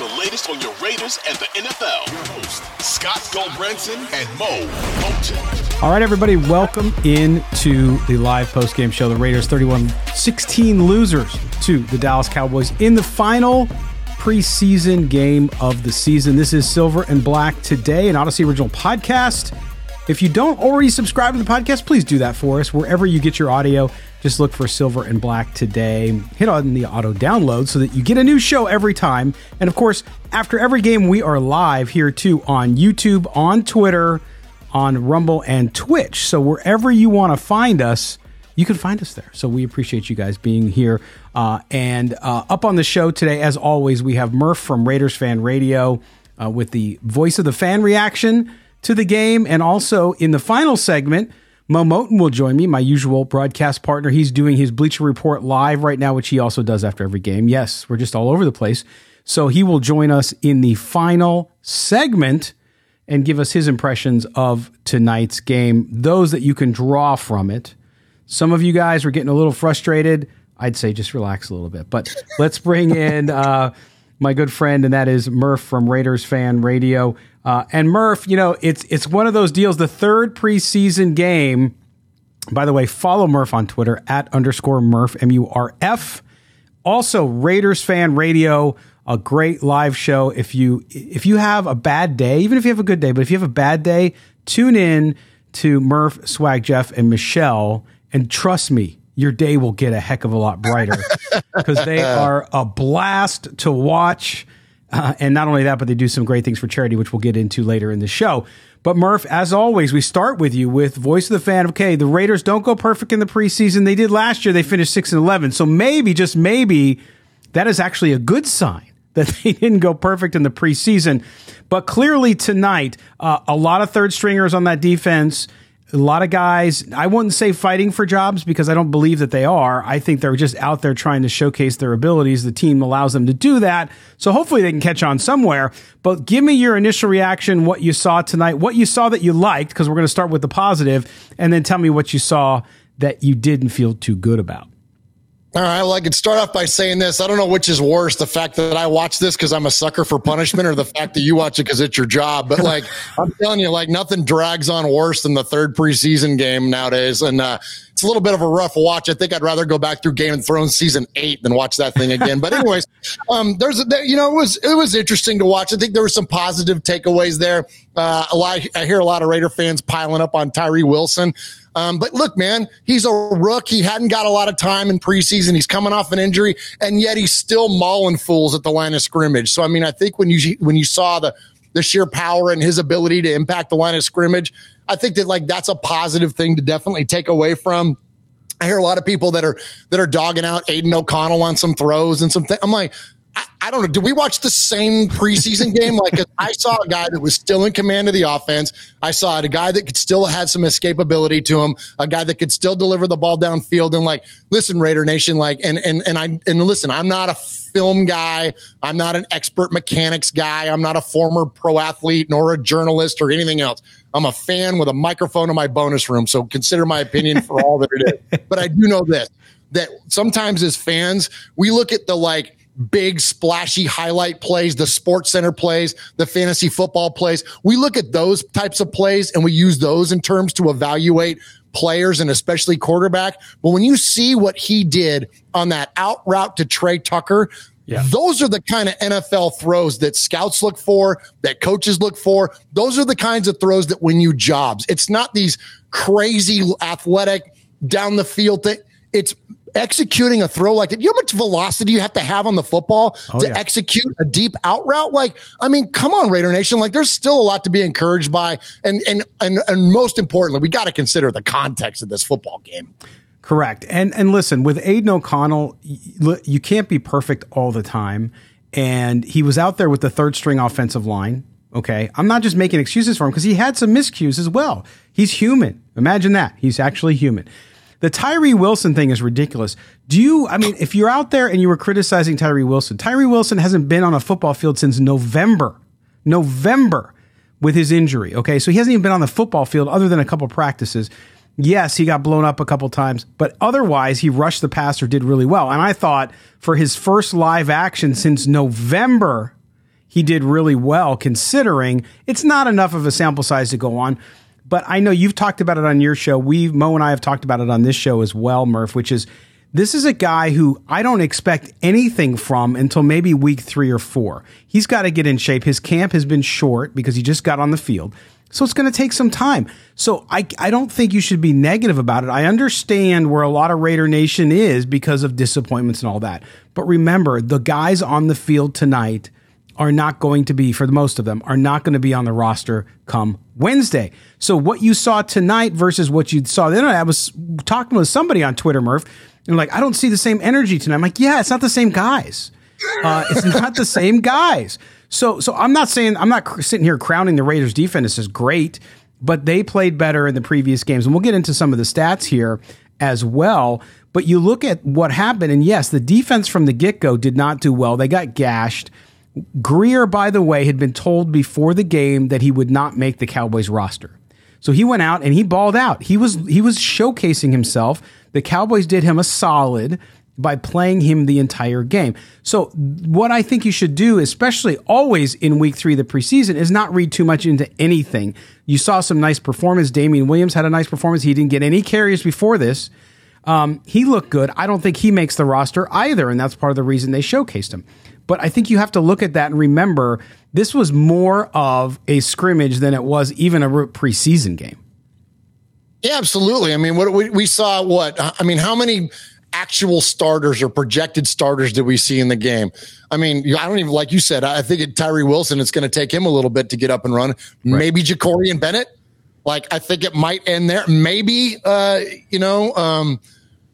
the latest on your Raiders and the NFL. Your host, Scott Gulbransen and Moe Moton. All right, everybody, welcome in to the live post-game show. The Raiders 31-16 losers to the Dallas Cowboys in the final preseason game of the season. This is Silver and Black today, an Audacy original podcast. If you don't already subscribe to the podcast, please do that for us wherever you get your audio. Just look for Silver and Black today. Hit on the auto download so that you get a new show every time. And of course, after every game, we are live here too on YouTube, on Twitter, on Rumble, and Twitch. So wherever you want to find us, you can find us there. So we appreciate you guys being here. Uh, and uh, up on the show today, as always, we have Murf from Raiders Fan Radio uh, with the voice of the fan reaction to the game. And also in the final segment, Moe Moton will join me, my usual broadcast partner. He's doing his Bleacher Report live right now, which he also does after every game. Yes, we're just all over the place. So he will join us in the final segment and give us his impressions of tonight's game, those that you can draw from it. Some of you guys are getting a little frustrated. I'd say just relax a little bit. But let's bring in uh, my good friend, and that is Murf from Raiders Fan Radio. Uh, and Murf, you know, it's it's one of those deals. The third preseason game. By the way, follow Murf on Twitter at underscore Murf M U R F. Also, Raiders fan radio, a great live show. If you if you have a bad day, even if you have a good day, but if you have a bad day, tune in to Murf, Swag Jeff, and Michelle, and trust me, your day will get a heck of a lot brighter because they are a blast to watch. Uh, and not only that, but they do some great things for charity, which we'll get into later in the show. But Murf, as always, we start with you with voice of the fan. Okay, the Raiders don't go perfect in the preseason. They did last year. They finished six and eleven. So maybe, just maybe, that is actually a good sign that they didn't go perfect in the preseason. But clearly tonight, uh, a lot of third stringers on that defense a lot of guys, I wouldn't say fighting for jobs because I don't believe that they are. I think they're just out there trying to showcase their abilities. The team allows them to do that. So hopefully they can catch on somewhere. But give me your initial reaction, what you saw tonight, what you saw that you liked, because we're going to start with the positive, and then tell me what you saw that you didn't feel too good about. All right. Well, I could start off by saying this. I don't know which is worse the fact that I watch this because I'm a sucker for punishment or the fact that you watch it because it's your job. But like, I'm telling you, like, nothing drags on worse than the third preseason game nowadays. And, uh, it's a little bit of a rough watch. I think I'd rather go back through Game of Thrones season eight than watch that thing again. But anyways, um, there's, you know, it was, it was interesting to watch. I think there were some positive takeaways there. Uh, a lot, I hear a lot of Raider fans piling up on Tyree Wilson. Um, but look, man, he's a rook. He hadn't got a lot of time in preseason. He's coming off an injury, and yet he's still mauling fools at the line of scrimmage. So, I mean, I think when you when you saw the the sheer power and his ability to impact the line of scrimmage, I think that like that's a positive thing to definitely take away from. I hear a lot of people that are that are dogging out Aidan O'Connell on some throws and some things. I'm like, I, I, don't know. Did we watch the same preseason game? Like I saw a guy that was still in command of the offense. I saw a guy that could still had some escapability to him, a guy that could still deliver the ball downfield. And like, listen, Raider Nation, like, and and and I and listen, I'm not a film guy. I'm not an expert mechanics guy. I'm not a former pro athlete nor a journalist or anything else. I'm a fan with a microphone in my bonus room. So consider my opinion for all that it is. But I do know this that sometimes as fans, we look at the like big splashy highlight plays, the sports center plays, the fantasy football plays. We look at those types of plays and we use those in terms to evaluate players and especially quarterback. But when you see what he did on that out route to Tre Tucker, yeah. Those are the kind of NFL throws that scouts look for, that coaches look for. Those are the kinds of throws that win you jobs. It's not these crazy athletic down the field thing. It's executing a throw like that. You know how much velocity you have to have on the football oh, to yeah. execute a deep out route? Like, I mean, come on, Raider Nation. Like, there's still a lot to be encouraged by. And and and, and most importantly, we got to consider the context of this football game. Correct. And and listen, with Aidan O'Connell, you can't be perfect all the time. And he was out there with the third string offensive line. Okay. I'm not just making excuses for him because he had some miscues as well. He's human. Imagine that. He's actually human. The Tyree Wilson thing is ridiculous. Do you, I mean, if you're out there and you were criticizing Tyree Wilson, Tyree Wilson hasn't been on a football field since November. November with his injury. Okay. So he hasn't even been on the football field other than a couple practices. Yes, he got blown up a couple times, but otherwise he rushed the passer, did really well. And I thought for his first live action since November, he did really well considering it's not enough of a sample size to go on. But I know you've talked about it on your show. We Moe and I have talked about it on this show as well, Murf, which is this is a guy who I don't expect anything from until maybe week three or four. He's got to get in shape. His camp has been short because he just got on the field. So it's going to take some time. So I, I don't think you should be negative about it. I understand where a lot of Raider Nation is because of disappointments and all that. But remember, the guys on the field tonight are not going to be, for the most of them, are not going to be on the roster come Wednesday. So what you saw tonight versus what you saw then, I was talking with somebody on Twitter, Murf, and like, I don't see the same energy tonight. I'm like, yeah, it's not the same guys. Uh, it's not the same guys. So, so I'm not saying I'm not sitting here crowning the Raiders defense as great, but they played better in the previous games, and we'll get into some of the stats here as well. But you look at what happened, and yes, the defense from the get go did not do well. They got gashed. Grier, by the way, had been told before the game that he would not make the Cowboys roster. So he went out and he balled out. He was he was showcasing himself. The Cowboys did him a solid by playing him the entire game. So what I think you should do, especially always in week three of the preseason, is not read too much into anything. You saw some nice performance. Damien Williams had a nice performance. He didn't get any carries before this. Um, he looked good. I don't think he makes the roster either, and that's part of the reason they showcased him. But I think you have to look at that and remember this was more of a scrimmage than it was even a preseason game. Yeah, absolutely. I mean, what we, we saw, what I mean, how many actual starters or projected starters did we see in the game? I mean, I don't even like you said. I think Tyree Wilson. It's going to take him a little bit to get up and run. Right. Maybe Jakorian Bennett. Like I think it might end there. Maybe uh, you know. Um,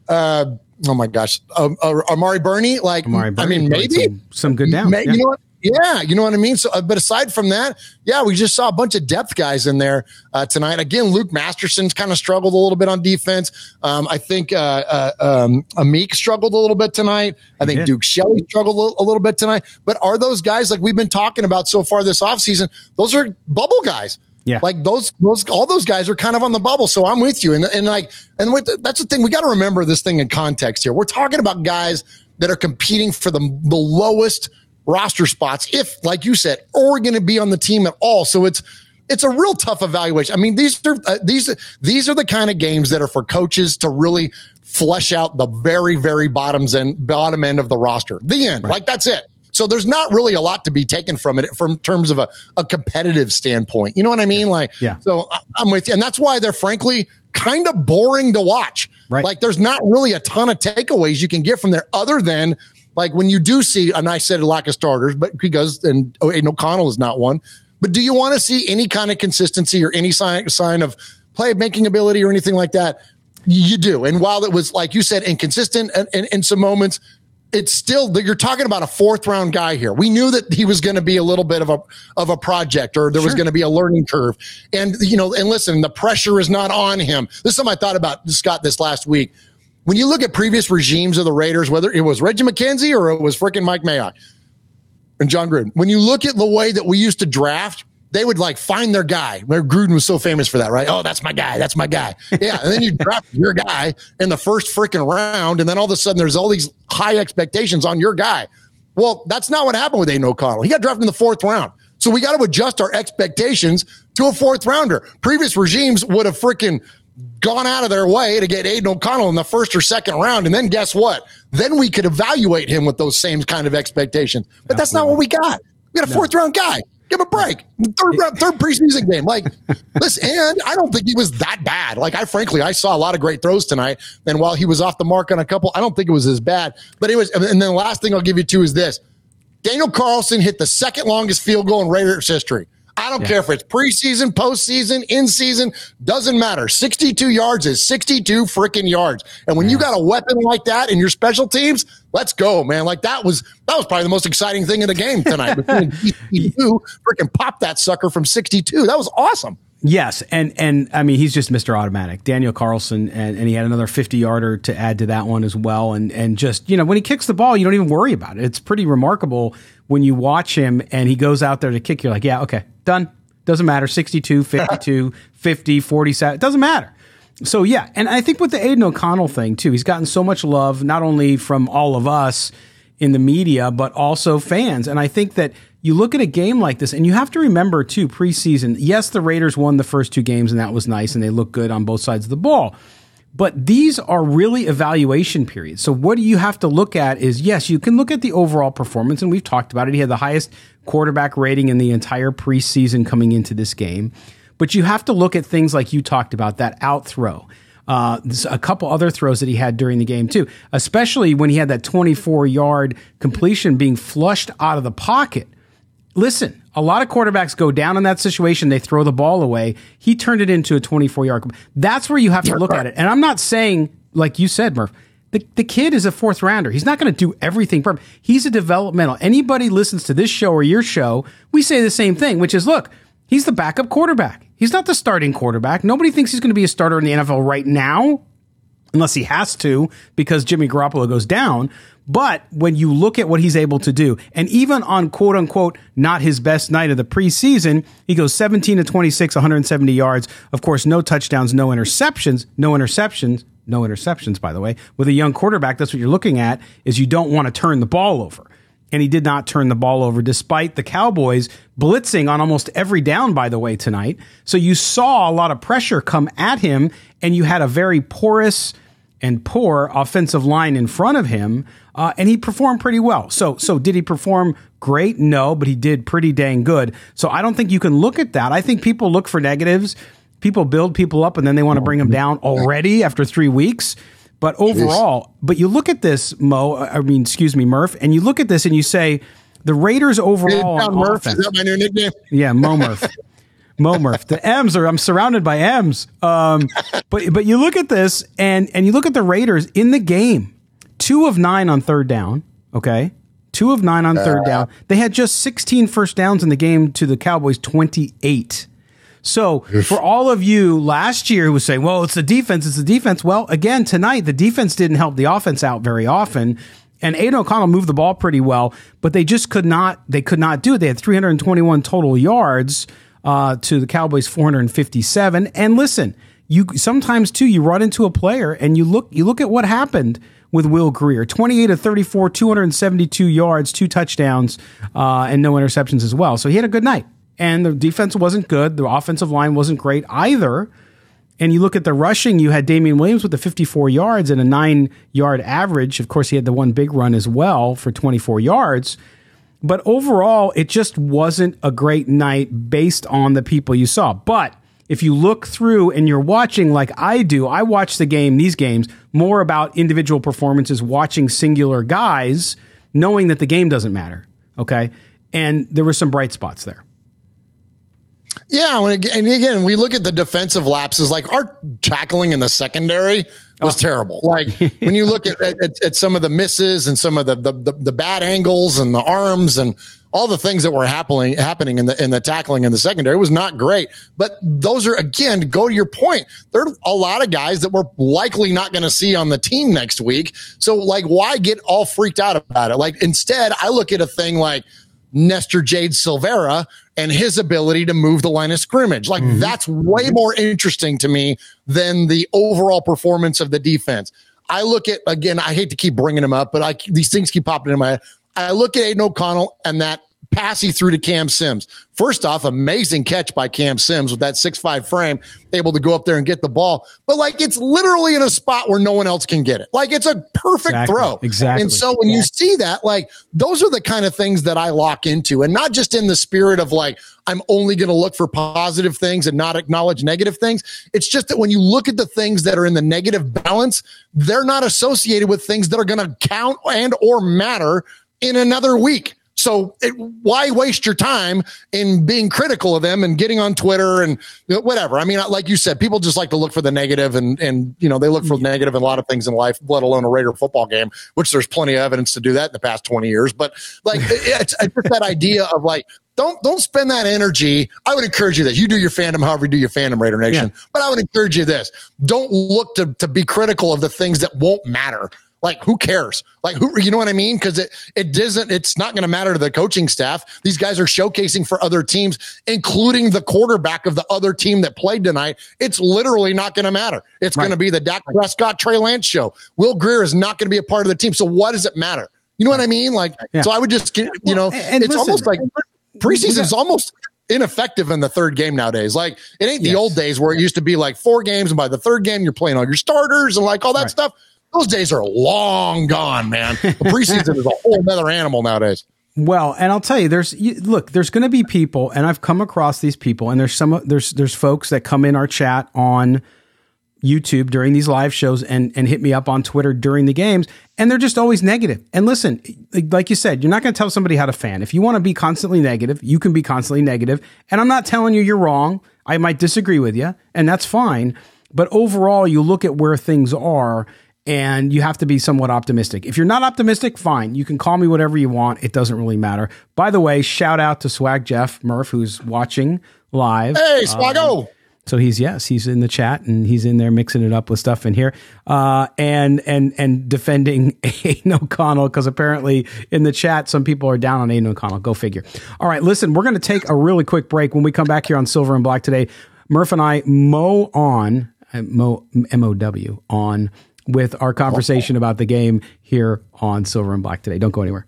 uh, oh my gosh, uh, uh, Amari Burney. Like, Amari I mean, maybe some, some, good down. May, yeah. You know what? Yeah, you know what I mean. So, uh, but aside from that, yeah, we just saw a bunch of depth guys in there uh, tonight. Again, Luke Masterson's kind of struggled a little bit on defense. Um, I think uh, uh, um, Amik struggled a little bit tonight. I think Duke Shelley struggled a little bit tonight. But are those guys like we've been talking about so far this offseason? Those are bubble guys. Yeah. Like those, those, all those guys are kind of on the bubble. So I'm with you. And, and like, and with, that's the thing. We got to remember this thing in context here. We're talking about guys that are competing for the, the lowest roster spots. If, like you said, or going to be on the team at all. So it's, it's a real tough evaluation. I mean, these are, uh, these, these are the kind of games that are for coaches to really flesh out the very, very bottoms and bottom end of the roster. The end. Right. Like that's it. So there's not really a lot to be taken from it from terms of a, a competitive standpoint. You know what I mean? Like, yeah. So I'm with you. And that's why they're frankly kind of boring to watch. Right. Like there's not really a ton of takeaways you can get from there other than like when you do see, a nice set of lack of starters, but because, and oh, Aidan O'Connell is not one, but do you want to see any kind of consistency or any sign, sign of play making ability or anything like that? You do. And while it was, like you said, inconsistent in, in, in some moments, it's still you're talking about a fourth round guy here. We knew that he was going to be a little bit of a of a project or there sure. was going to be a learning curve. And you know, and listen, the pressure is not on him. This is something I thought about Scott this last week. When you look at previous regimes of the Raiders, whether it was Reggie McKenzie or it was freaking Mike Mayock and Jon Gruden, when you look at the way that we used to draft, they would like find their guy. Where Gruden was so famous for that, right? Oh, that's my guy. That's my guy. Yeah. And then you draft your guy in the first freaking round. And then all of a sudden there's all these high expectations on your guy. Well, that's not what happened with Aidan O'Connell. He got drafted in the fourth round. So we got to adjust our expectations to a fourth rounder. Previous regimes would have freaking gone out of their way to get Aidan O'Connell in the first or second round. And then guess what? Then we could evaluate him with those same kind of expectations. But that's not what we got. We got a fourth round guy. Give him a break. Third round, third preseason game. Like, listen, and I don't think he was that bad. Like, I frankly, I saw a lot of great throws tonight. And while he was off the mark on a couple, I don't think it was as bad. But anyways, and then the last thing I'll give you two is this: Daniel Carlson hit the second longest field goal in Raiders history. I don't yeah. care if it's preseason, postseason, in season, doesn't matter. 62 yards is 62 freaking yards. And when yeah. you got a weapon like that in your special teams, let's go, man. Like that was that was probably the most exciting thing in the game tonight. you freaking pop that sucker from 62. That was awesome. Yes, and and I mean he's just Mr. Automatic, Daniel Carlson, and, and he had another fifty yarder to add to that one as well, and and just you know when he kicks the ball, you don't even worry about it. It's pretty remarkable when you watch him and he goes out there to kick. You're like, yeah, okay, done. Doesn't matter. 62, 52, 50, 47. It doesn't matter. So yeah, and I think with the Aidan O'Connell thing too, he's gotten so much love not only from all of us in the media, but also fans. And I think that you look at a game like this, and you have to remember too, preseason, yes, the Raiders won the first two games, and that was nice, and they look good on both sides of the ball. But these are really evaluation periods. So what you have to look at is yes, you can look at the overall performance, and we've talked about it. He had the highest quarterback rating in the entire preseason coming into this game. But you have to look at things like you talked about, that out throw. Uh, a couple other throws that he had during the game too, especially when he had that 24 yard completion being flushed out of the pocket. Listen, a lot of quarterbacks go down in that situation. They throw the ball away. He turned it into a 24 yard. That's where you have to look at it. And I'm not saying, like you said, Murf, the, the kid is a fourth rounder. He's not going to do everything. He's a developmental. Anybody listens to this show or your show, we say the same thing, which is look, he's the backup quarterback. He's not the starting quarterback. Nobody thinks he's going to be a starter in the NFL right now, unless he has to because Jimmy Garoppolo goes down. But when you look at what he's able to do, and even on quote unquote not his best night of the preseason, he goes 17 to 26, 170 yards. Of course, no touchdowns, no interceptions, no interceptions, no interceptions, by the way. With a young quarterback, that's what you're looking at is you don't want to turn the ball over. And he did not turn the ball over despite the Cowboys blitzing on almost every down, by the way, tonight. So you saw a lot of pressure come at him and you had a very porous and poor offensive line in front of him. Uh, and he performed pretty well. So, so did he perform great? No, but he did pretty dang good. So I don't think you can look at that. I think people look for negatives people build people up and then they want to bring them down already after three weeks. But overall, but you look at this, Moe, I mean, excuse me, Murf, and you look at this and you say the Raiders overall on Murf, offense, is that my new nickname? Yeah, Mo Murf. Mo Murf. The M's are I'm surrounded by M's. Um, but but you look at this and and you look at the Raiders in the game. Two of nine on third down. Okay. Two of nine on third uh. down. They had just 16 first downs in the game to the Cowboys 28. So for all of you last year who was saying, well, it's the defense, it's the defense. Well, again, tonight, the defense didn't help the offense out very often. And Aidan O'Connell moved the ball pretty well, but they just could not, they could not do it. They had 321 total yards uh, to the Cowboys 457. And listen, you sometimes too, you run into a player and you look, you look at what happened with Will Grier. 28 to 34, 272 yards, two touchdowns, uh, and no interceptions as well. So he had a good night and the defense wasn't good. The offensive line wasn't great either. And you look at the rushing, you had Damien Williams with the 54 yards and a nine yard average. Of course, he had the one big run as well for 24 yards. But overall, it just wasn't a great night based on the people you saw. But if you look through and you're watching like I do, I watch the game, these games, more about individual performances, watching singular guys, knowing that the game doesn't matter. Okay. And there were some bright spots there. Yeah, when, and again, we look at the defensive lapses. Like our tackling in the secondary was oh. terrible. Like when you look at, at, at, some of the misses and some of the, the, the the bad angles and the arms and all the things that were happening happening in the in the tackling in the secondary was not great. But those are again to go to your point. There are a lot of guys that we're likely not going to see on the team next week. So like, why get all freaked out about it? Like instead, I look at a thing like Nesta Jade Silvera and his ability to move the line of scrimmage. Like mm-hmm. that's way more interesting to me than the overall performance of the defense. I look at again, I hate to keep bringing him up, but I these things keep popping in my head. I look at Aidan O'Connell and that pass he threw to Cam Sims. First off, amazing catch by Cam Sims with that six five frame, able to go up there and get the ball. But like it's literally in a spot where no one else can get it. Like it's a perfect Exactly. throw. Exactly. And so when you see that, like those are the kind of things that I lock into, and not just in the spirit of like I'm only going to look for positive things and not acknowledge negative things. It's just that when you look at the things that are in the negative balance, they're not associated with things that are going to count and or matter in another week. So it, why waste your time in being critical of them and getting on Twitter and whatever? I mean, like you said, people just like to look for the negative and, and, you know, they look for the negative in a lot of things in life, let alone a Raider football game, which there's plenty of evidence to do that in the past 20 years. But like, it's, it's just that idea of like, don't, don't spend that energy. I would encourage you that you do your fandom, however you do your fandom Raider Nation. But I would encourage you this. Don't look to, to be critical of the things that won't matter. Like who cares? Like who you know what I mean? Because it it doesn't. It's not going to matter to the coaching staff. These guys are showcasing for other teams, including the quarterback of the other team that played tonight. It's literally not going to matter. It's going to be the Dak Prescott, Trey Lance show. Will Grier is not going to be a part of the team. So what does it matter? You know what I mean? Like Yeah. so, I would just you know, Well, and it's listen, almost like preseason's almost ineffective in the third game nowadays. Like it ain't the Yes. old days where it used to be like four games, and by the third game you're playing all your starters and like all that Right. stuff. Those days are long gone, man. The preseason is a whole other animal nowadays. Well, and I'll tell you, there's you, look, there's going to be people, and I've come across these people, and there's some there's there's folks that come in our chat on YouTube during these live shows and and hit me up on Twitter during the games, and they're just always negative. And listen, like you said, you're not going to tell somebody how to fan. If you want to be constantly negative, you can be constantly negative. And I'm not telling you you're wrong. I might disagree with you, and that's fine. But overall, you look at where things are and you have to be somewhat optimistic. If you're not optimistic, fine. You can call me whatever you want. It doesn't really matter. By the way, shout out to Swag Jeff Murf, who's watching live. Hey, Swaggo. So he's yes, he's in the chat and he's in there mixing it up with stuff in here, uh, and and and defending Aidan O'Connell because apparently in the chat some people are down on Aidan O'Connell. Go figure. All right, listen, we're going to take a really quick break. When we come back here on Silver and Black today, Murf and I mow on uh, mow M O W on with our conversation about the game here on Silver and Black today. Don't go anywhere.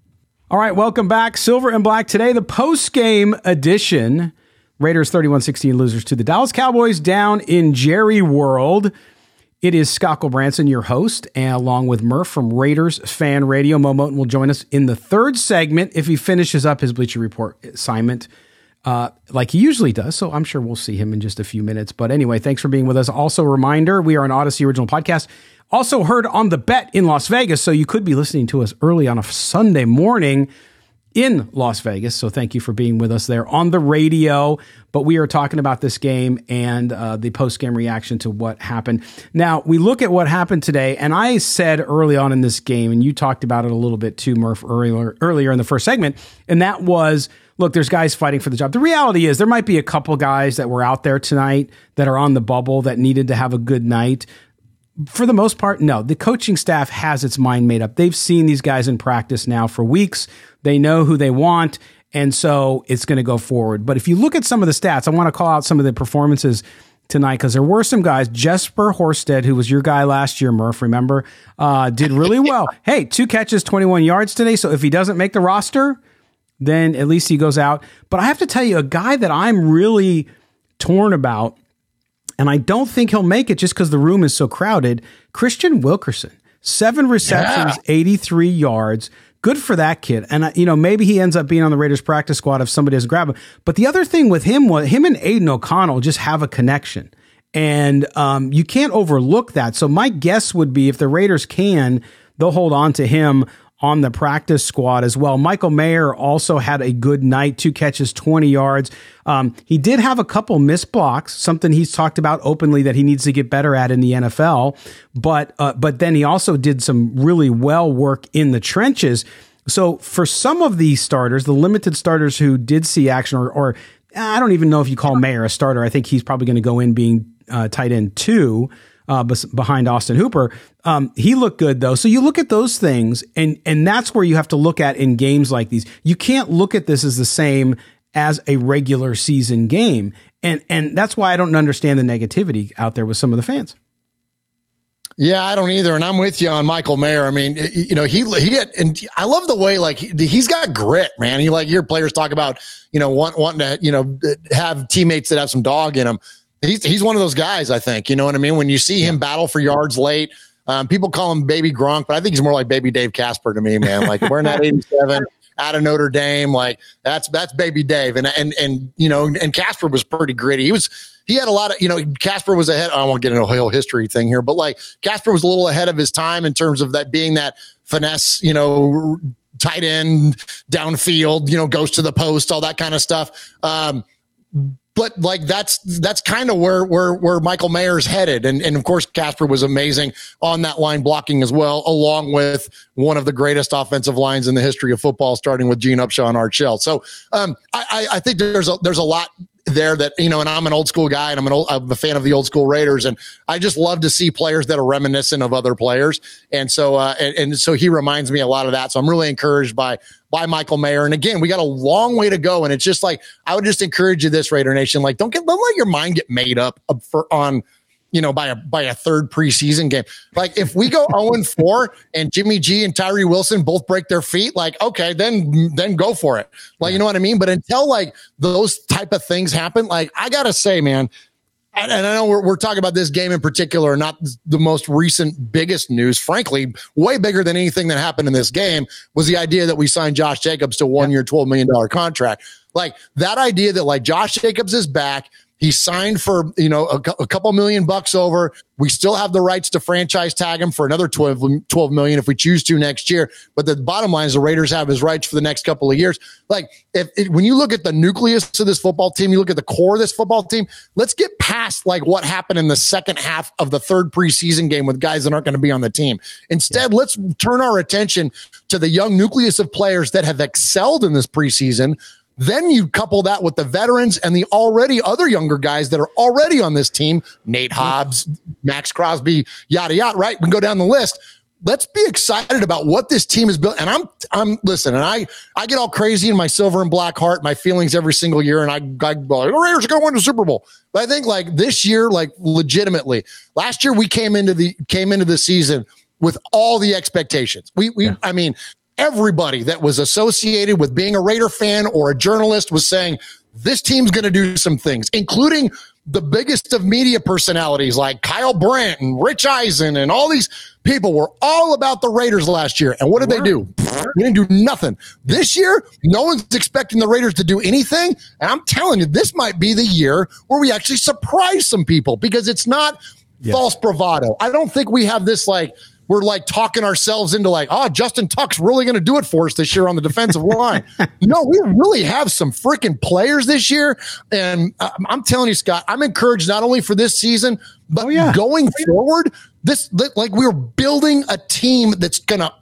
All right, welcome back. Silver and Black today, the post game edition. Raiders 31 16 losers to the Dallas Cowboys down in Jerry World. It is Scott Branson, your host, and along with Murf from Raiders Fan Radio. Moe Moton will join us in the third segment if he finishes up his Bleacher Report assignment uh, like he usually does. So I'm sure we'll see him in just a few minutes. But anyway, thanks for being with us. Also, reminder we are an Audacy original podcast, also heard on the bet in Las Vegas. So you could be listening to us early on a Sunday morning in Las Vegas. So thank you for being with us there on the radio. But we are talking about this game and uh, the post game reaction to what happened. Now, we look at what happened today, and I said early on in this game, and you talked about it a little bit too, Murf, earlier, earlier in the first segment, and that was look, there's guys fighting for the job. The reality is there might be a couple guys that were out there tonight that are on the bubble that needed to have a good night for the most part, no. The coaching staff has its mind made up. They've seen these guys in practice now for weeks. They know who they want, and so it's going to go forward. But if you look at some of the stats, I want to call out some of the performances tonight because there were some guys. Jesper Horsted, who was your guy last year, Murf, remember, uh, did really well. hey, two catches, 21 yards today. So if he doesn't make the roster, then at least he goes out. But I have to tell you, a guy that I'm really torn about and I don't think he'll make it just because the room is so crowded. Kristian Wilkerson, seven receptions, 83 yards. Good for that kid. And, uh, you know, maybe he ends up being on the Raiders practice squad if somebody doesn't grab him. But the other thing with him was him and Aidan O'Connell just have a connection. And um, you can't overlook that. So my guess would be if the Raiders can, they'll hold on to him on the practice squad as well. Michael Mayer also had a good night, two catches, 20 yards. Um, he did have a couple missed blocks, something he's talked about openly that he needs to get better at in the NFL. But uh, but then he also did some really well work in the trenches. So for some of these starters, the limited starters who did see action, or, or I don't even know if you call Mayer a starter. I think he's probably going to go in being uh, tight end two uh, behind Austin Hooper. Um, he looked good though. So you look at those things, and and that's where you have to look at in games like these. You can't look at this as the same as a regular season game, and and that's why I don't understand the negativity out there with some of the fans. Yeah, I don't either, and I'm with you on Michael Mayer. I mean, you know, he he had, and I love the way like he's got grit, man. He like your players talk about, you know, want, wanting to, you know, have teammates that have some dog in them. He's he's one of those guys. I think you know what I mean. When you see him battle for yards late, um, people call him Baby Gronk, but I think he's more like Baby Dave Casper to me, man. Like wearing that 87 out of Notre Dame, like that's that's Baby Dave, and and and you know, and Casper was pretty gritty. He was he had a lot of, you know, Casper was ahead. I don't want to get into a whole history thing here, but like Casper was a little ahead of his time in terms of that being that finesse, you know, tight end downfield, you know, goes to the post, all that kind of stuff. Um, but like that's that's kind of where where where Michael Mayer's headed, and and of course Casper was amazing on that line blocking as well, along with one of the greatest offensive lines in the history of football, starting with Gene Upshaw and Art Shell. So um, I I think there's a there's a lot there that you know and i'm an old school guy and i'm an old i'm a fan of the old school raiders. And i just love to see players that are reminiscent of other players. And so uh and, and so he reminds me a lot of that. So i'm really encouraged by by michael mayer. And again we got a long way to go. And it's just like i would just encourage you this raider nation like don't get don't let your mind get made up for on you know, by a by a third preseason game. Like if we go 0 4 and Jimmy G and Tyree Wilson both break their feet, like, okay, then then go for it. Like, you know what I mean? But until like those type of things happen, like I gotta say, man, and, and I know we're, we're talking about this game in particular, not the most recent biggest news. Frankly, way bigger than anything that happened in this game was the idea that we signed Josh Jacobs to one year, $12 million contract. Like that idea that like Josh Jacobs is back he signed for, you know, a, a, couple million bucks over. We still have the rights to franchise tag him for another 12, 12 million if we choose to next year. But the bottom line is the Raiders have his rights for the next couple of years. Like if, when you look at the nucleus of this football team, you look at the core of this football team, let's get past like what happened in the second half of the third preseason game with guys that aren't going to be on the team. Instead, yeah. let's turn our attention to the young nucleus of players that have excelled in this preseason then you couple that with the veterans and the already other younger guys that are already on this team, Nate Hobbs, Maxx Crosby, yada yada, right? We can go down the list. Let's be excited about what this team is built. And I'm, I'm, listen, and I, I get all crazy in my silver and black heart, my feelings every single year. And I, I like, the Raiders are going to win the Super Bowl. But I think like this year, like legitimately, last year we came into the, came into the season with all the expectations. We, we, yeah. I mean, everybody that was associated with being a Raider fan or a journalist was saying, this team's going to do some things, including the biggest of media personalities like Kyle Brandt and Rich Eisen and all these people were all about the Raiders last year. And what did they do? We didn't do nothing. This year, no one's expecting the Raiders to do anything. And I'm telling you, this might be the year where we actually surprise some people because it's not yes. false bravado. I don't think we have this like, we're like talking ourselves into like, oh, Justin Tuck's really going to do it for us this year on the defensive line. no, we really have some freaking players this year. And um, I'm telling you, Scott, I'm encouraged not only for this season, but oh, yeah. going oh, forward, this, like we're building a team that's going to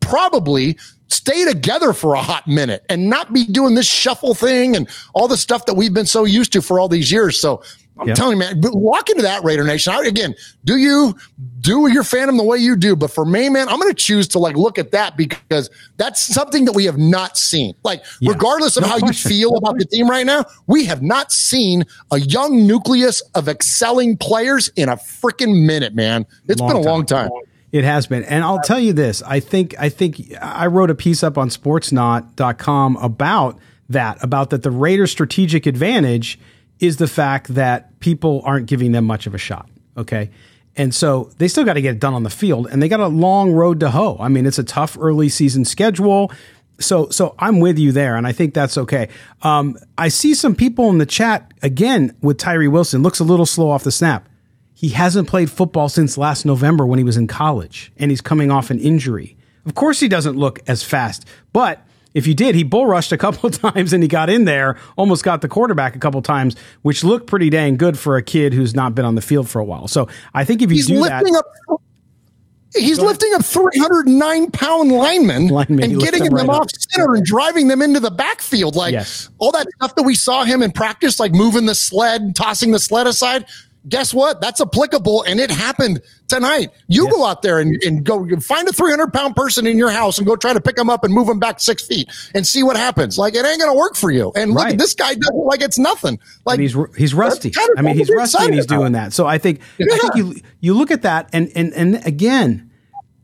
probably stay together for a hot minute and not be doing this shuffle thing and all the stuff that we've been so used to for all these years. So I'm yep. telling you, man, walk into that Raider Nation. I, again, do you do your fandom the way you do? But for me, man, I'm going to choose to like look at that because that's something that we have not seen. Like, yeah. regardless of no how question. you feel about the team right now, we have not seen a young nucleus of excelling players in a freaking minute, man. It's long been a time. long time. It has been. And I'll tell you this. I think I think I wrote a piece up on sportsnaut.com about that, about that the Raiders strategic advantage is the fact that people aren't giving them much of a shot. Okay. And so they still got to get it done on the field and they got a long road to hoe. I mean, it's a tough early season schedule. So, so I'm with you there, and I think that's okay. Um, I see some people in the chat again with Tyree Wilson looks a little slow off the snap. He hasn't played football since last November when he was in college, and he's coming off an injury. Of course, he doesn't look as fast, but if you did, he bull rushed a couple of times and he got in there, almost got the quarterback a couple times, which looked pretty dang good for a kid who's not been on the field for a while. So I think if you he's do lifting that, up, He's lifting up 309 pound linemen, Linemen, and getting them them off up. center and driving them into the backfield. Like Yes. all that stuff that we saw him in practice, like moving the sled, and tossing the sled aside. Guess what? That's applicable, and it happened tonight. You go out there and, and go find a 300 pound person in your house and go try to pick them up and move them back six feet and see what happens. Like it ain't going to work for you. And look, Right. this guy does it like it's nothing. Like and he's he's rusty. kind of I mean, he's something to be rusty and he's excited doing that. So I think I think you you look at that and and and again,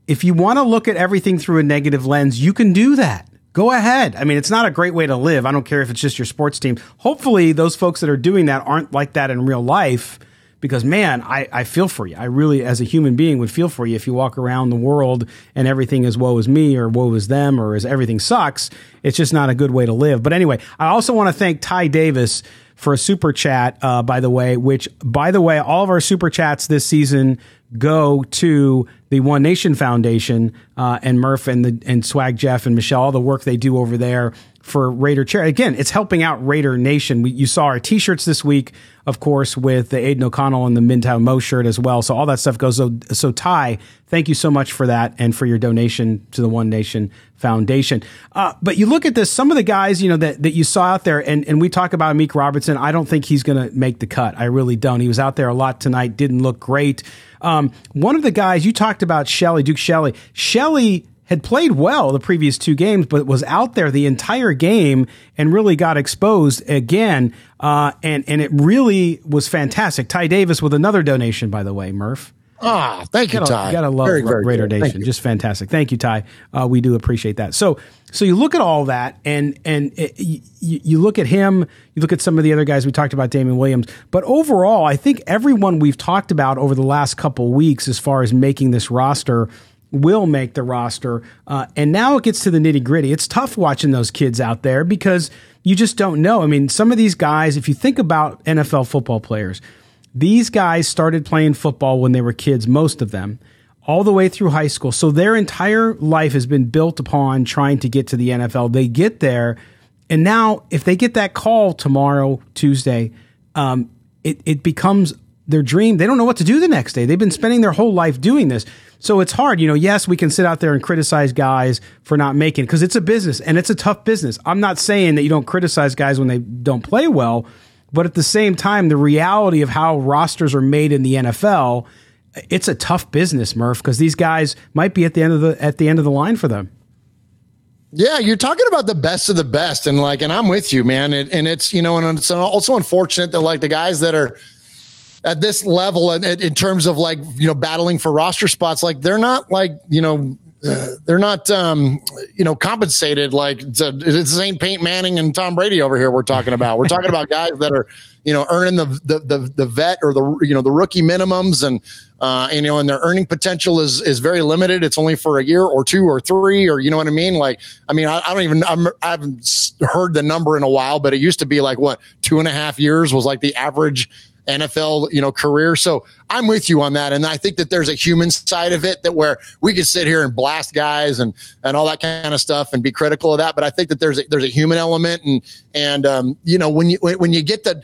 if you want to look at everything through a negative lens, you can do that. Go ahead. I mean, it's not a great way to live. I don't care if it's just your sports team. Hopefully, those folks that are doing that aren't like that in real life. Because man, I, I feel for you. I really, as a human being, would feel for you if you walk around the world and everything is woe is me or woe is them or is everything sucks. It's just not a good way to live. But anyway, I also want to thank Ty Davis for a super chat, uh, by the way, which, by the way, all of our super chats this season go to the One Nation Foundation uh, and Murf and the and Swag Jeff and Michelle, all the work they do over there for Raider Charity. Again, it's helping out Raider Nation. We, you saw our T-shirts this week, of course, with the Aidan O'Connell and the Midtown Moe shirt as well. So all that stuff goes. So, so Ty, thank you so much for that and for your donation to the One Nation Foundation. Uh, but you look at this, some of the guys, you know, that, that you saw out there, and, and we talk about Meek Robertson. I don't think he's going to make the cut. I really don't. He was out there a lot tonight, didn't look great. Um, one of the guys you talked about, Shelley Duke Shelly. Shelley had played well the previous two games, but was out there the entire game and really got exposed again. Uh, and and it really was fantastic. Ty Davis with another donation, by the way, Murf. Ah, thank you, Gotta, Ty. gotta love Very, very Raider good. Nation. Just fantastic. Thank you, Ty. Uh, we do appreciate that. So, so you look at all that, and and it, you, you look at him. You look at some of the other guys we talked about, Damien Williams. But overall, I think everyone we've talked about over the last couple weeks, as far as making this roster, will make the roster. Uh, and now it gets to the nitty gritty. It's tough watching those kids out there because you just don't know. I mean, some of these guys, if you think about NFL football players, these guys started playing football when they were kids, most of them, all the way through high school. So their entire life has been built upon trying to get to the NFL. They get there, and now if they get that call tomorrow, Tuesday, um, it, it becomes their dream. They don't know what to do the next day. They've been spending their whole life doing this. So it's hard. You know, yes, we can sit out there and criticize guys for not making because it's a business and it's a tough business. I'm not saying that you don't criticize guys when they don't play well, but at the same time, the reality of how rosters are made in the NFL, it's a tough business, Murf, because these guys might be at the end of the at the end of the line for them. Yeah, you're talking about the best of the best, and like, and I'm with you, man. And, and it's you know, and it's also unfortunate that like the guys that are at this level, and in terms of like you know battling for roster spots, like they're not like you know. Uh, they're not, um, you know, compensated like it's, a, it's St. Paint Manning and Tom Brady over here. We're talking about. We're talking about guys that are, you know, earning the the the, the vet or the you know the rookie minimums and uh, you know, and their earning potential is is very limited. It's only for a year or two or three, or you know what I mean. Like, I mean, I, I don't even I'm, I haven't heard the number in a while, but it used to be like what two and a half years was like the average NFL, you know, career. So I'm with you on that. And I think that there's a human side of it that where we could sit here and blast guys and, and all that kind of stuff and be critical of that. But I think that there's a, there's a human element and, and, um, you know, when you, when, you get the,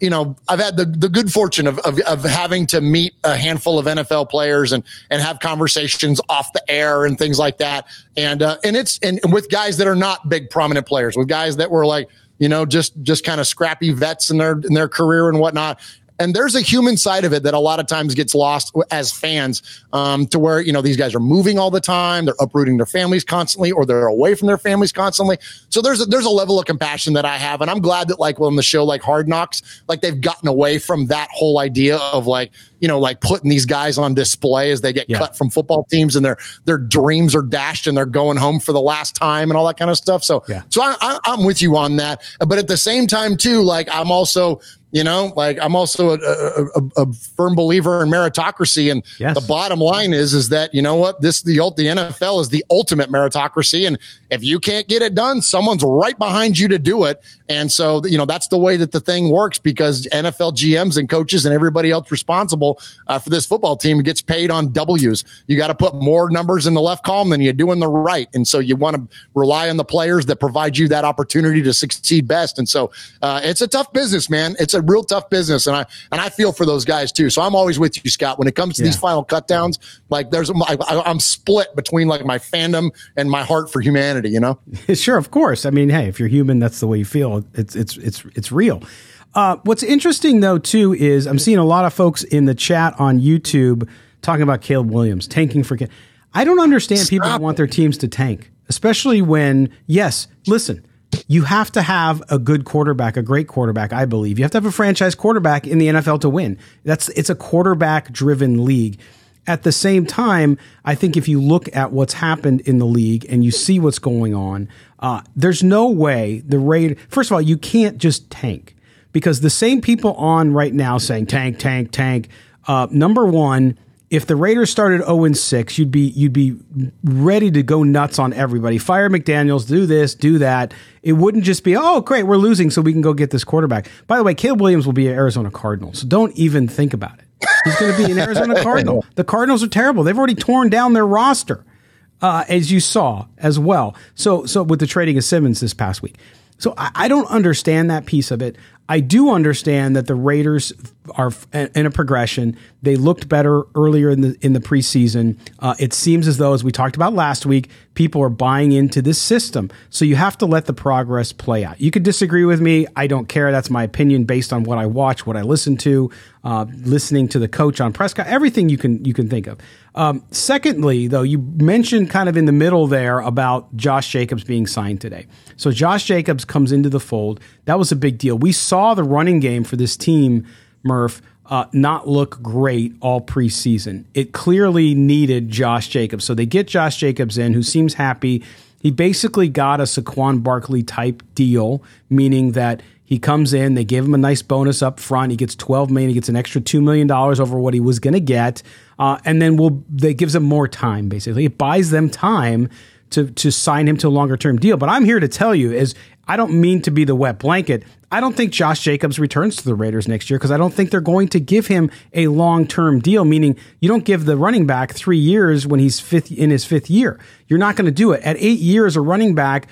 you know, I've had the, the good fortune of, of, of having to meet a handful of NFL players and, and have conversations off the air and things like that. And, uh, and it's, and with guys that are not big prominent players, with guys that were like, you know, just, just kind of scrappy vets in their, in their career and whatnot. And there's a human side of it that a lot of times gets lost as fans, um, to where, you know, these guys are moving all the time. They're uprooting their families constantly or they're away from their families constantly. So there's a, there's a level of compassion that I have. And I'm glad that like on the show, like Hard Knocks, like they've gotten away from that whole idea of like, you know, like putting these guys on display as they get Yeah. cut from football teams and their, their dreams are dashed and they're going home for the last time and all that kind of stuff. So, Yeah. so I, I, I'm with you on that. But at the same time, too, like I'm also, you know, like I'm also a, a, a, firm believer in meritocracy. And Yes. the bottom line is, is that you know what this the the NFL is the ultimate meritocracy, and if you can't get it done, someone's right behind you to do it. And so, you know, that's the way that the thing works because NFL GMs and coaches and everybody else responsible uh, for this football team gets paid on W's. You got to put more numbers in the left column than you do in the right. And so you want to rely on the players that provide you that opportunity to succeed best. And so uh, it's a tough business, man. It's a real tough business, and I and I feel for those guys too. So I'm always with you, Scott. When it comes to yeah. these final cutdowns, like there's I, I'm split between like my fandom and my heart for humanity. You know, sure, of course. I mean, hey, if you're human, that's the way you feel. It's it's it's it's real. Uh, what's interesting though too is I'm seeing a lot of folks in the chat on YouTube talking about Caleb Williams tanking for. I don't understand Stop people who want their teams to tank, especially when yes, listen you have to have a good quarterback, a great quarterback, I believe. You have to have a franchise quarterback in the NFL to win. That's it's a quarterback driven league. At the same time, I think if you look at what's happened in the league and you see what's going on, uh, there's no way the rate. First of all, you can't just tank because the same people on right now saying tank, tank, tank. Uh, number one, if the Raiders started 0 6, you'd be you'd be ready to go nuts on everybody. Fire McDaniels, do this, do that. It wouldn't just be, oh great, we're losing, so we can go get this quarterback. By the way, Caleb Williams will be an Arizona Cardinal, so don't even think about it. He's going to be an Arizona Cardinal. The Cardinals are terrible. They've already torn down their roster, uh, as you saw as well. So so with the trading of Simmons this past week. So I, I don't understand that piece of it. I do understand that the Raiders are in a progression. They looked better earlier in the in the preseason. Uh, it seems as though, as we talked about last week, people are buying into this system. So you have to let the progress play out. You could disagree with me. I don't care. That's my opinion based on what I watch, what I listen to, uh, listening to the coach on Prescott, everything you can you can think of. Um, secondly, though, you mentioned kind of in the middle there about Josh Jacobs being signed today. So Josh Jacobs comes into the fold. That was a big deal. We saw the running game for this team, Murf, uh, not look great all preseason. It clearly needed Josh Jacobs. So they get Josh Jacobs in, who seems happy. He basically got a Saquon Barkley type deal, meaning that he comes in, they gave him a nice bonus up front. He gets 12 million, he gets an extra $2 million over what he was going to get. Uh, and then we'll, they gives him more time, basically. It buys them time to, to sign him to a longer term deal. But I'm here to tell you is I don't mean to be the wet blanket. I don't think Josh Jacobs returns to the Raiders next year because I don't think they're going to give him a long term deal. Meaning, you don't give the running back three years when he's fifth in his fifth year. You're not going to do it at eight years. A running back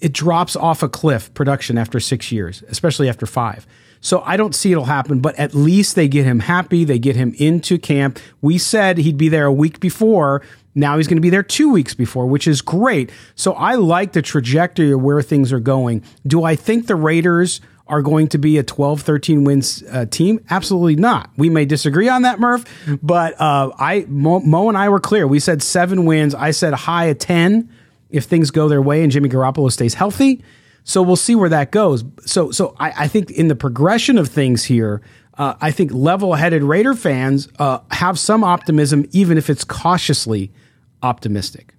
it drops off a cliff production after six years, especially after five. So I don't see it'll happen, but at least they get him happy. They get him into camp. We said he'd be there a week before. Now he's going to be there two weeks before, which is great. So I like the trajectory of where things are going. Do I think the Raiders are going to be a 12, 13 wins uh, team? Absolutely not. We may disagree on that, Murf, but uh, I Moe, Moe, and I were clear. We said seven wins. I said high of 10 if things go their way and Jimmy Garoppolo stays healthy. So we'll see where that goes. So, so I, I think in the progression of things here, uh, I think level-headed Raider fans uh, have some optimism, even if it's cautiously optimistic.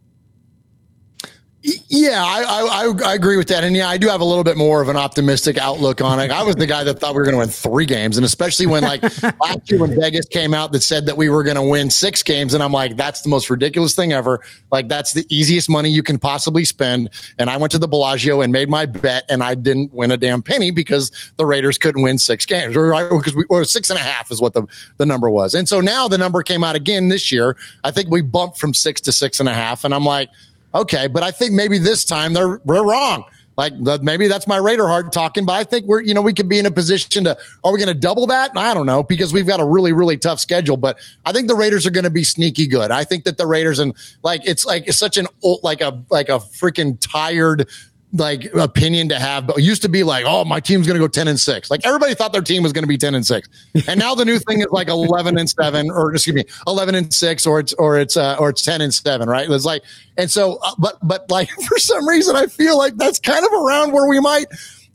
Yeah, I, I, I agree with that, and yeah, I do have a little bit more of an optimistic outlook on it. I was the guy that thought we were going to win three games, and especially when like last year when Vegas came out that said that we were going to win six games, and I'm like, that's the most ridiculous thing ever. Like that's the easiest money you can possibly spend. And I went to the Bellagio and made my bet, and I didn't win a damn penny because the Raiders couldn't win six games, or because we or six and a half is what the the number was. And so now the number came out again this year. I think we bumped from six to six and a half, and I'm like Okay, but I think maybe this time they're they're wrong. Like maybe that's my Raider heart talking, but I think we're you know we could be in a position to are we going to double that? I don't know because we've got a really really tough schedule, but I think the Raiders are going to be sneaky good. I think that the Raiders and like it's like it's such an old like a like a freaking tired like opinion to have, but used to be like, oh, my team's going to go 10 and 6. Like everybody thought their team was going to be 10 and 6. And now the new thing is like 11 and 7 or excuse me, 11 and 6 or it's or it's uh, or it's 10 and 7, right? It's like and so uh, but but like for some reason I feel like that's kind of around where we might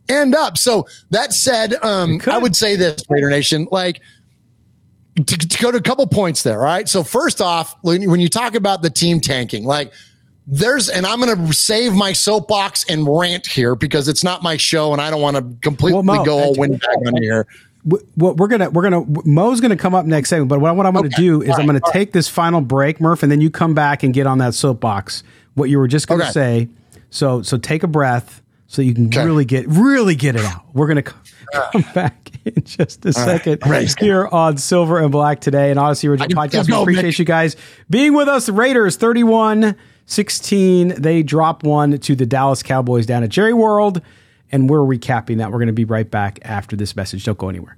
end up. So that said, um I would say this Raider Nation like to, to go to a couple points there, all right? So first off, when, when you talk about the team tanking, like there's and I'm going to save my soapbox and rant here because it's not my show and I don't want to completely well, Moe, go all windbag on here. What we're gonna we're gonna Moe's gonna come up next segment, but what, what I'm gonna okay. do is right. I'm gonna all take right. this final break, Murf, and then you come back and get on that soapbox. What you were just gonna okay. say. So so take a breath so you can okay. really get really get it out. We're gonna come, come back in just a second right. here on Silver and Black today and Audacy Original Podcast. We appreciate you guys being with us. Raiders 31- 16, they drop one to the Dallas Cowboys down at Jerry World. And we're recapping that. We're going to be right back after this message. Don't go anywhere.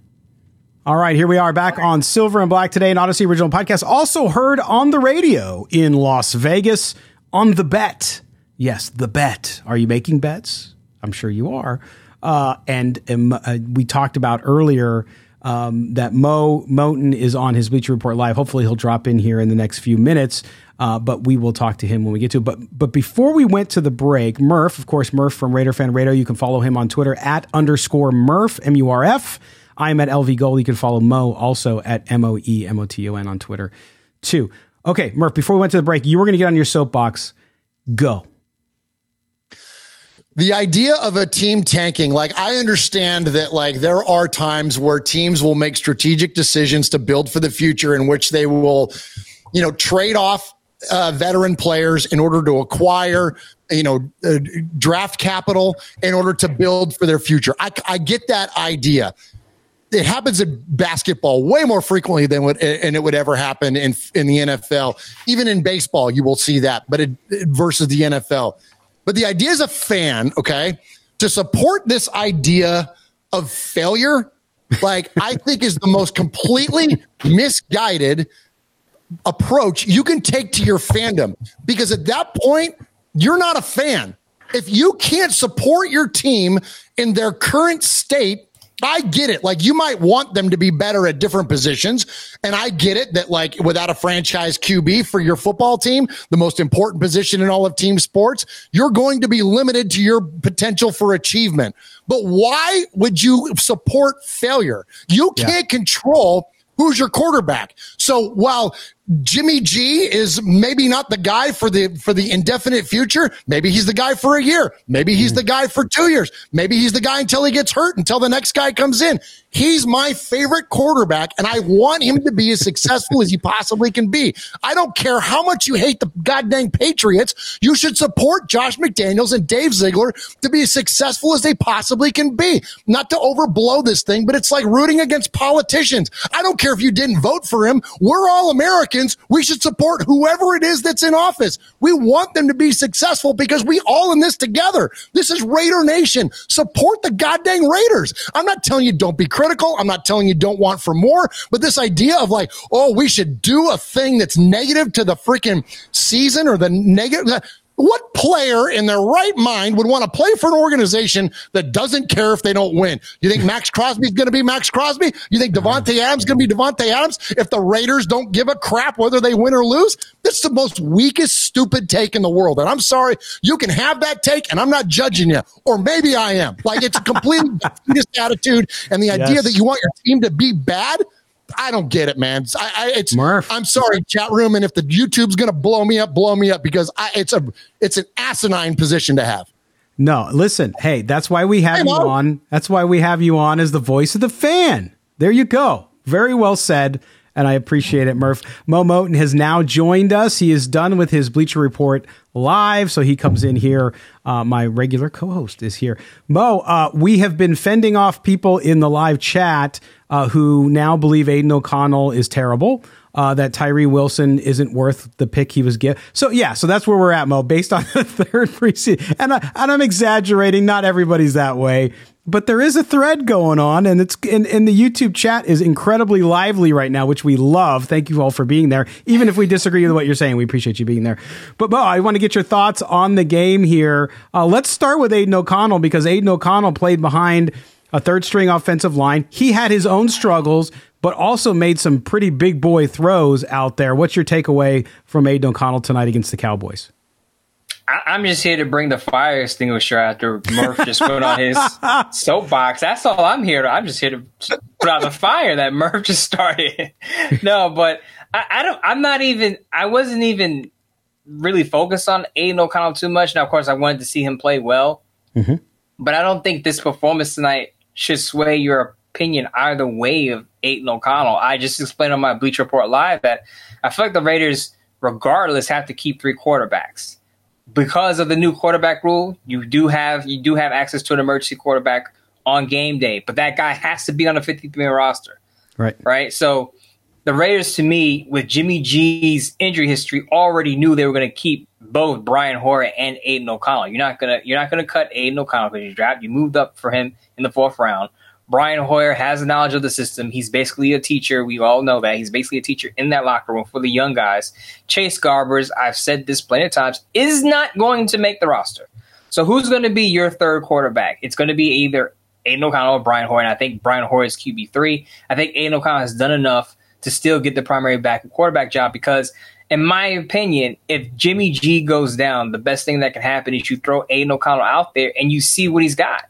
All right, here we are back on Silver and Black today, an Audacy original podcast. Also heard on the radio in Las Vegas on the bet. Yes, the bet. Are you making bets? I'm sure you are. Uh, and um, uh, we talked about earlier um, that Moe Moton is on his Bleacher Report live. Hopefully, he'll drop in here in the next few minutes. Uh, but we will talk to him when we get to it. But but before we went to the break, Murf, of course, Murf from Raider Fan Radio. You can follow him on Twitter at underscore Murf M U R F. I'm at LV Gold. You can follow Moe also at M O E M O T O N on Twitter too. Okay, Murf. Before we went to the break, you were going to get on your soapbox. Go the idea of a team tanking like i understand that like there are times where teams will make strategic decisions to build for the future in which they will you know trade off uh, veteran players in order to acquire you know uh, draft capital in order to build for their future I, I get that idea it happens in basketball way more frequently than what and it would ever happen in in the NFL. Even in baseball, you will see that, but it, versus the NFL. But the idea as a fan, okay, to support this idea of failure, like I think is the most completely misguided approach you can take to your fandom. Because at that point, you're not a fan. If you can't support your team in their current state, I get it. Like you might want them to be better at different positions. And I get it that like without a franchise QB for your football team, the most important position in all of team sports, you're going to be limited to your potential for achievement. But why would you support failure? You can't yeah. control who's your quarterback. So while Jimmy G is maybe not the guy for the for the indefinite future. Maybe he's the guy for a year. Maybe he's the guy for two years. Maybe he's the guy until he gets hurt, until the next guy comes in. He's my favorite quarterback, and I want him to be as successful as he possibly can be. I don't care how much you hate the goddamn Patriots. You should support Josh McDaniels and Dave Ziegler to be as successful as they possibly can be. Not to overblow this thing, but it's like rooting against politicians. I don't care if you didn't vote for him. We're all Americans. Americans, we should support whoever it is that's in office. We want them to be successful because we all in this together. This is Raider Nation. Support the goddamn Raiders. I'm not telling you don't be critical. I'm not telling you don't want for more, but this idea of like, oh, we should do a thing that's negative to the freaking season or the negative what player in their right mind would want to play for an organization that doesn't care if they don't win? You think Maxx Crosby's going to be Maxx Crosby? You think uh-huh. Davante Adams is going to be Davante Adams if the Raiders don't give a crap whether they win or lose? This is the most weakest, stupid take in the world. And I'm sorry, you can have that take, and I'm not judging you. Or maybe I am. Like it's a completely attitude, and the idea yes. that you want your team to be bad I don't get it, man. I, I, it's Murf. I'm sorry, chat room, and if the YouTube's gonna blow me up, blow me up because I, it's a it's an asinine position to have. No, listen. Hey, that's why we have you on. That's why we have you on as the voice of the fan. There you go. Very well said and I appreciate it, Murf. Moe Moton has now joined us. He is done with his Bleacher Report live, so he comes in here. Uh, my regular co-host is here. Moe, uh, we have been fending off people in the live chat uh, who now believe Aidan O'Connell is terrible. Uh, that Tyree Wilson isn't worth the pick he was given. So yeah, so that's where we're at, Moe. Based on the third preseason, and, I, and I'm exaggerating. Not everybody's that way, but there is a thread going on and it's and, and, the youtube chat is incredibly lively right now which we love. Thank you all for being there. Even if we disagree with what you're saying we appreciate you being there. But Moe, i want to get your thoughts on the game here. Uh, let's start with Aidan O'Connell because Aidan O'Connell played behind a third string offensive line. He had his own struggles but also made some pretty big boy throws out there. What's your takeaway from Aidan O'Connell tonight against the cowboys I, am just here to bring the fire extinguisher after Murf just put on his soapbox. That's all I'm here to. I'm just here to put out the fire that Murf just started. no, but I, I, don't. I'm not even. I wasn't even really focused on Aidan O'Connell too much. Now, of course, I wanted to see him play well, mm-hmm. but I don't think this performance tonight should sway your opinion either way of Aidan O'Connell. I just explained on my Bleach Report live that I feel like the Raiders, regardless, have to keep three quarterbacks because of the new quarterback rule, you do have you do have access to an emergency quarterback on game day, but that guy has to be on a 53 man roster. Right. Right. So the Raiders, to me, with Jimmy G's injury history, already knew they were going to keep both Brian Hoyer and Aidan O'Connell. You're not gonna you're not gonna cut Aidan O'Connell because you draft you moved up for him in the fourth round. Brian Hoyer has the knowledge of the system. He's basically a teacher. We all know that. He's basically a teacher in that locker room for the young guys. Chase Garbers, I've said this plenty of times, is not going to make the roster. So who's going to be your third quarterback? It's going to be either Aidan O'Connell or Brian Hoyer. And I think Brian Hoyer is QB3. I think Aidan O'Connell has done enough to still get the primary back quarterback job because in my opinion, if Jimmy G goes down, the best thing that can happen is you throw Aidan O'Connell out there and you see what he's got.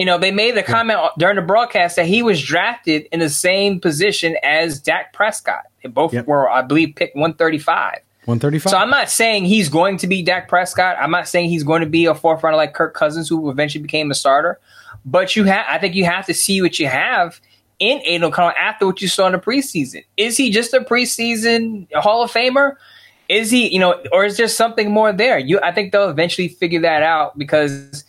You know, they made the comment during the broadcast that he was drafted in the same position as Dak Prescott. They both yep. were, I believe, picked 135. 135. So I'm not saying he's going to be Dak Prescott. I'm not saying he's going to be a fourth rounder like Kirk Cousins, who eventually became a starter. But you have, I think you have to see what you have in Aidan O'Connell after what you saw in the preseason. Is he just a preseason Hall of Famer? Is he, you know, or is there something more there? You, I think they'll eventually figure that out because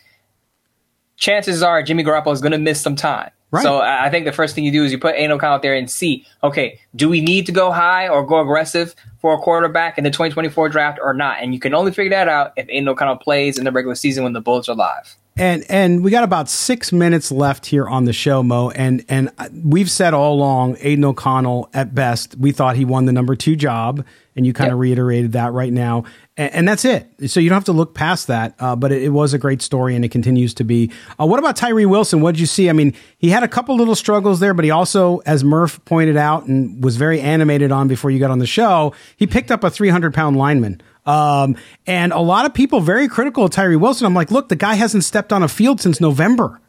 chances are Jimmy Garoppolo is going to miss some time. Right. So I think the first thing you do is you put Aidan O'Connell out there and see, okay, do we need to go high or go aggressive for a quarterback in the 2024 draft or not? And you can only figure that out if Aidan O'Connell plays in the regular season when the Bulls are live. And and we got about six minutes left here on the show, Moe. And and uh, we've said all along, Aidan O'Connell at best, we thought he won the number two job, and you kind yep. of reiterated that right now. And, and, that's it. So you don't have to look past that. Uh, but it, it, was a great story, and it continues to be. Uh, what about Tyree Wilson? What did you see? I mean, he had a couple little struggles there, but he also, as Murf pointed out and was very animated on before you got on the show, he picked up a 300 pound lineman. Um, and a lot of people very critical of Tyree Wilson. I'm like, look, the guy hasn't stepped on a field since November.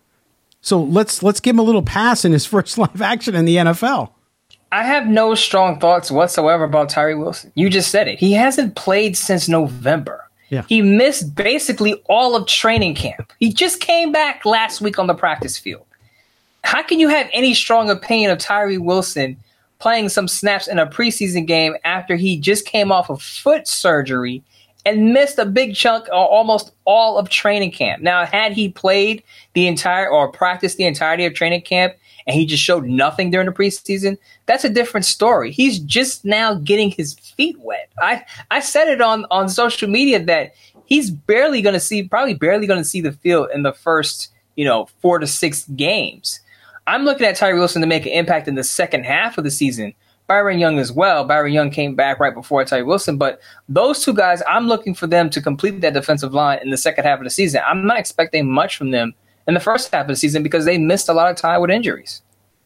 So let's let's give him a little pass in his first live action in the NFL. I have no strong thoughts whatsoever about Tyree Wilson. You just said it. He hasn't played since November. Yeah. He missed basically all of training camp. He just came back last week on the practice field. How can you have any strong opinion of Tyree Wilson playing some snaps in a preseason game after he just came off of foot surgery and missed a big chunk or almost all of training camp. Now, had he played the entire or practiced the entirety of training camp and he just showed nothing during the preseason, that's a different story. He's just now getting his feet wet. I, I said it on, on social media that he's barely going to see, probably barely going to see the field in the first, you know, four to six games. I'm looking at Tyree Wilson to make an impact in the second half of the season. Byron Young as well. Byron Young came back right before Tyree Wilson, but those two guys, I'm looking for them to complete that defensive line in the second half of the season. I'm not expecting much from them in the first half of the season because they missed a lot of time with injuries.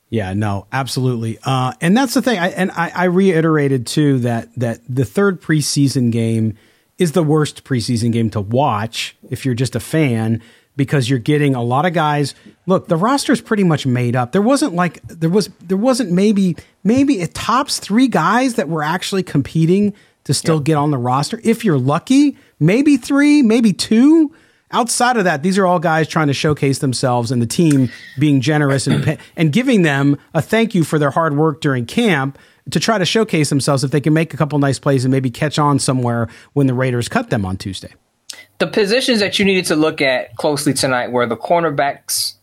Yeah, no, absolutely, uh, and that's the thing. I, and I, I reiterated too that that the third preseason game is the worst preseason game to watch if you're just a fan because you're getting a lot of guys. Look, the roster is pretty much made up. There wasn't like there was there wasn't maybe maybe it tops three guys that were actually competing to still yep. get on the roster. If you're lucky, maybe three, maybe two. Outside of that, these are all guys trying to showcase themselves and the team being generous and and giving them a thank you for their hard work during camp to try to showcase themselves if they can make a couple nice plays and maybe catch on somewhere when the Raiders cut them on Tuesday the positions that you needed to look at closely tonight were the cornerbacks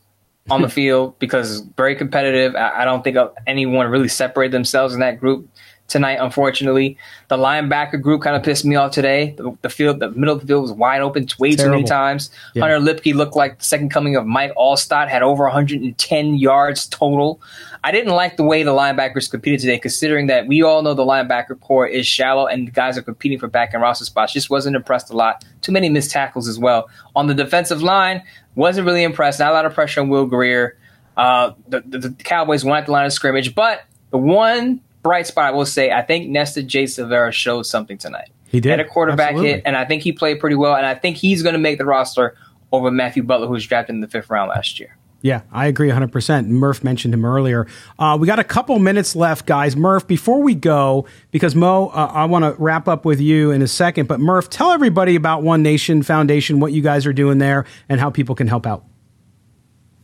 on the field because very competitive. I, I don't think anyone really separated themselves in that group tonight, unfortunately. The linebacker group kind of pissed me off today. The, the field, the middle of the field was wide open way Terrible. too many times. Yeah. Hunter Luepke looked like the second coming of Mike Alstott, had over 110 yards total. I didn't like the way the linebackers competed today, considering that we all know the linebacker corps is shallow and the guys are competing for back and roster spots. Just wasn't impressed a lot. Too many missed tackles as well. On the defensive line, wasn't really impressed. Not a lot of pressure on Will Grier. Uh, the, the, the Cowboys went at the line of scrimmage, but the one bright spot I will say, I think Nesta Jade Silvera showed something tonight. He did. Had a quarterback Absolutely. hit, and I think he played pretty well, and I think he's going to make the roster over Matthew Butler, who was drafted in the fifth round last year. Yeah, I agree 100%. Murf mentioned him earlier. Uh, we got a couple minutes left, guys. Murf, before we go, because Moe, uh, I want to wrap up with you in a second, but Murf, tell everybody about One Nation Foundation, what you guys are doing there, and how people can help out.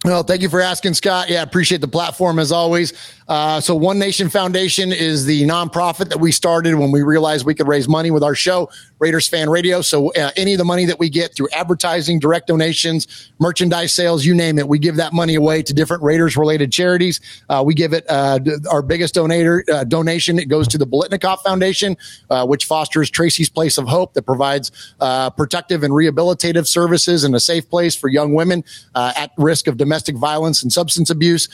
Well, thank you for asking, Scott. Yeah, appreciate the platform as always. Uh, so, One Nation Foundation is the nonprofit that we started when we realized we could raise money with our show Raiders Fan Radio. So uh, any of the money that we get through advertising, direct donations, merchandise sales, you name it, we give that money away to different Raiders related charities. Uh, we give it uh, our biggest donator uh, donation. It goes to the Biletnikoff Foundation, uh, which fosters Tracy's Place of Hope that provides uh, protective and rehabilitative services and a safe place for young women at risk of domestic violence and substance abuse.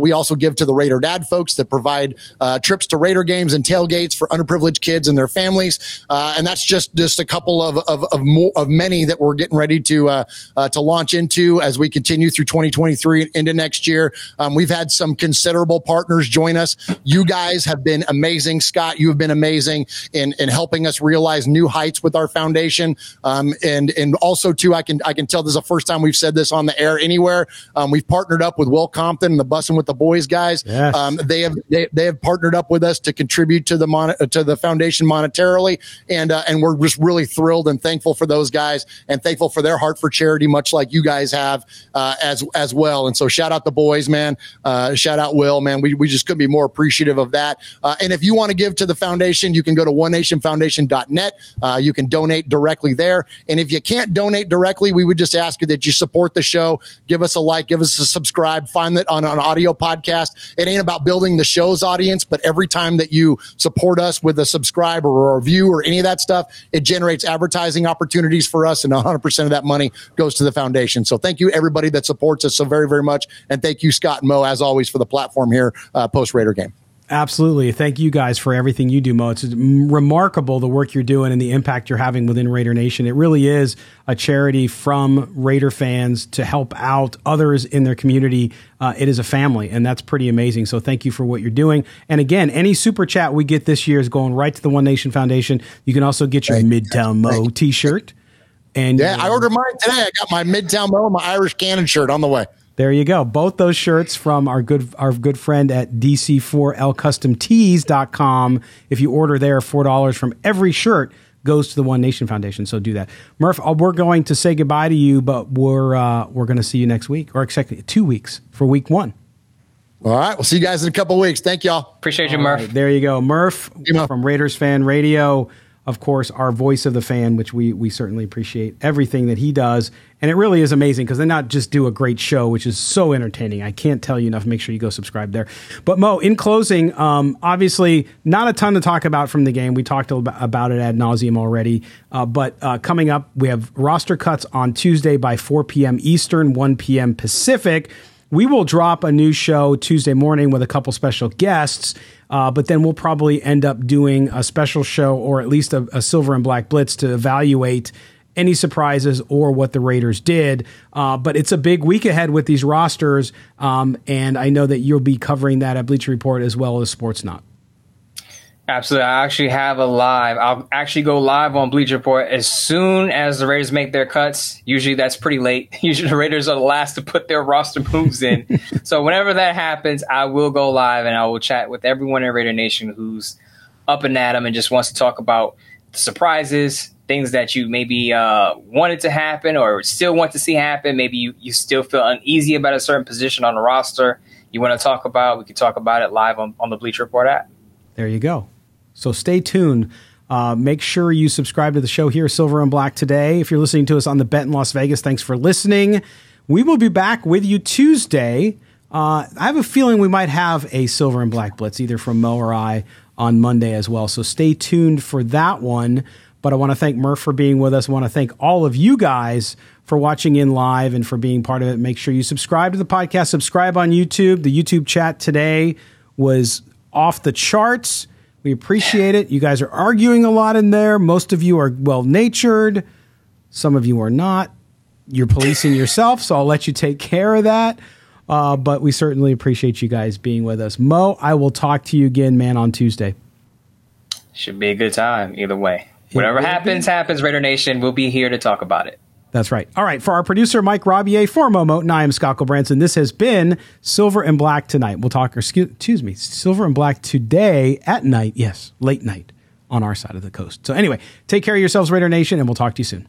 we also give to the Raider Dad folks that provide trips to Raider games and tailgates for underprivileged kids and their families. and that's just just a couple of of of, more, of many that we're getting ready to to launch into as we continue through 2023 into next year. Um, we've had some considerable partners join us. You guys have been amazing. Scott, you have been amazing in, in helping us realize new heights with our foundation. Um, and, and also too, I can, I can tell this is the first time we've said this on the air anywhere. Um, we've partnered up with Will Compton and the Bussing with the Boys guys. Yes. Um, they have, they, they have partnered up with us to contribute to the mon- to the foundation monetarily. And, uh, and we're just really thrilled and thankful for those guys and thankful for their heart for charity, much like you guys have, uh, as, as well. And so shout out the boys, man. Uh, shout out Will, man. We, we just couldn't be more appreciative of that. Uh, and if you want to give to the foundation, you can go to onenationfoundation.net. Uh, you can donate directly there. And if you can't donate directly, we would just ask you that you support the show, give us a like, give us a subscribe, find that on an audio podcast. It ain't about building the show's audience, but every time that you support us with a subscribe or a review or any of that stuff, it generates advertising opportunities for us. And 100% of that money goes to the foundation. So thank you, everybody that supports us so very, very much. And thank you, Scott and Moe, as always, for the platform here uh, post Raider game. Absolutely. Thank you guys for everything you do, Mo. It's remarkable the work you're doing and the impact you're having within Raider Nation. It really is a charity from Raider fans to help out others in their community. Uh, it is a family, and that's pretty amazing. So thank you for what you're doing. And again, any super chat we get this year is going right to the One Nation Foundation. You can also get your Midtown Moe t shirt. And yeah, I ordered mine today. I got my Midtown Moe, and my Irish Cannon shirt on the way. There you go. Both those shirts from our good our good friend at DC4LCustomTees.com. If you order there, $4 from every shirt goes to the One Nation Foundation. So do that. Murf, uh, we're going to say goodbye to you, but we're uh, we're going to see you next week, or exactly two weeks for week one. All right. We'll see you guys in a couple weeks. Thank y'all. Appreciate you, Murf. Right, there you go. Murf from Raiders Fan Radio of course, our voice of the fan, which we we certainly appreciate everything that he does, and it really is amazing because they not just do a great show, which is so entertaining. I can't tell you enough. Make sure you go subscribe there. But Moe, in closing, um, obviously not a ton to talk about from the game. We talked about it ad nauseum already, uh, but uh, coming up, we have roster cuts on Tuesday by 4 p.m. Eastern, 1 p.m. Pacific. We will drop a new show Tuesday morning with a couple special guests. Uh, but then we'll probably end up doing a special show or at least a, a silver and black blitz to evaluate any surprises or what the Raiders did. Uh, but it's a big week ahead with these rosters, um, and I know that you'll be covering that at Bleacher Report as well as Sportsnaut. Absolutely. I actually have a live. I'll actually go live on Bleacher Report as soon as the Raiders make their cuts. Usually that's pretty late. Usually the Raiders are the last to put their roster moves in. so whenever that happens, I will go live and I will chat with everyone in Raider Nation who's up and at them and just wants to talk about the surprises, things that you maybe uh, wanted to happen or still want to see happen. Maybe you, you still feel uneasy about a certain position on the roster you want to talk about. We can talk about it live on, on the Bleacher Report app. There you go. So stay tuned. Uh, make sure you subscribe to the show here, Silver and Black, today. If you're listening to us on the Bet in Las Vegas, thanks for listening. We will be back with you Tuesday. Uh, I have a feeling we might have a Silver and Black Blitz, either from Moe or I, on Monday as well. So stay tuned for that one. But I want to thank Murf for being with us. I want to thank all of you guys for watching in live and for being part of it. Make sure you subscribe to the podcast, subscribe on YouTube. The YouTube chat today was off the charts. We appreciate it. You guys are arguing a lot in there. Most of you are well natured. Some of you are not. You're policing yourself, so I'll let you take care of that. Uh, but we certainly appreciate you guys being with us. Moe, I will talk to you again, man, on Tuesday. Should be a good time either way. Whatever happens, be. happens. Raider Nation, we'll be here to talk about it. That's right. All right. For our producer, Mike Robier, for Momo, and I am Scott Gulbransen. This has been Silver and Black tonight. We'll talk, or excuse me, Silver and Black today at night. Yes, late night on our side of the coast. So, anyway, take care of yourselves, Raider Nation, and we'll talk to you soon.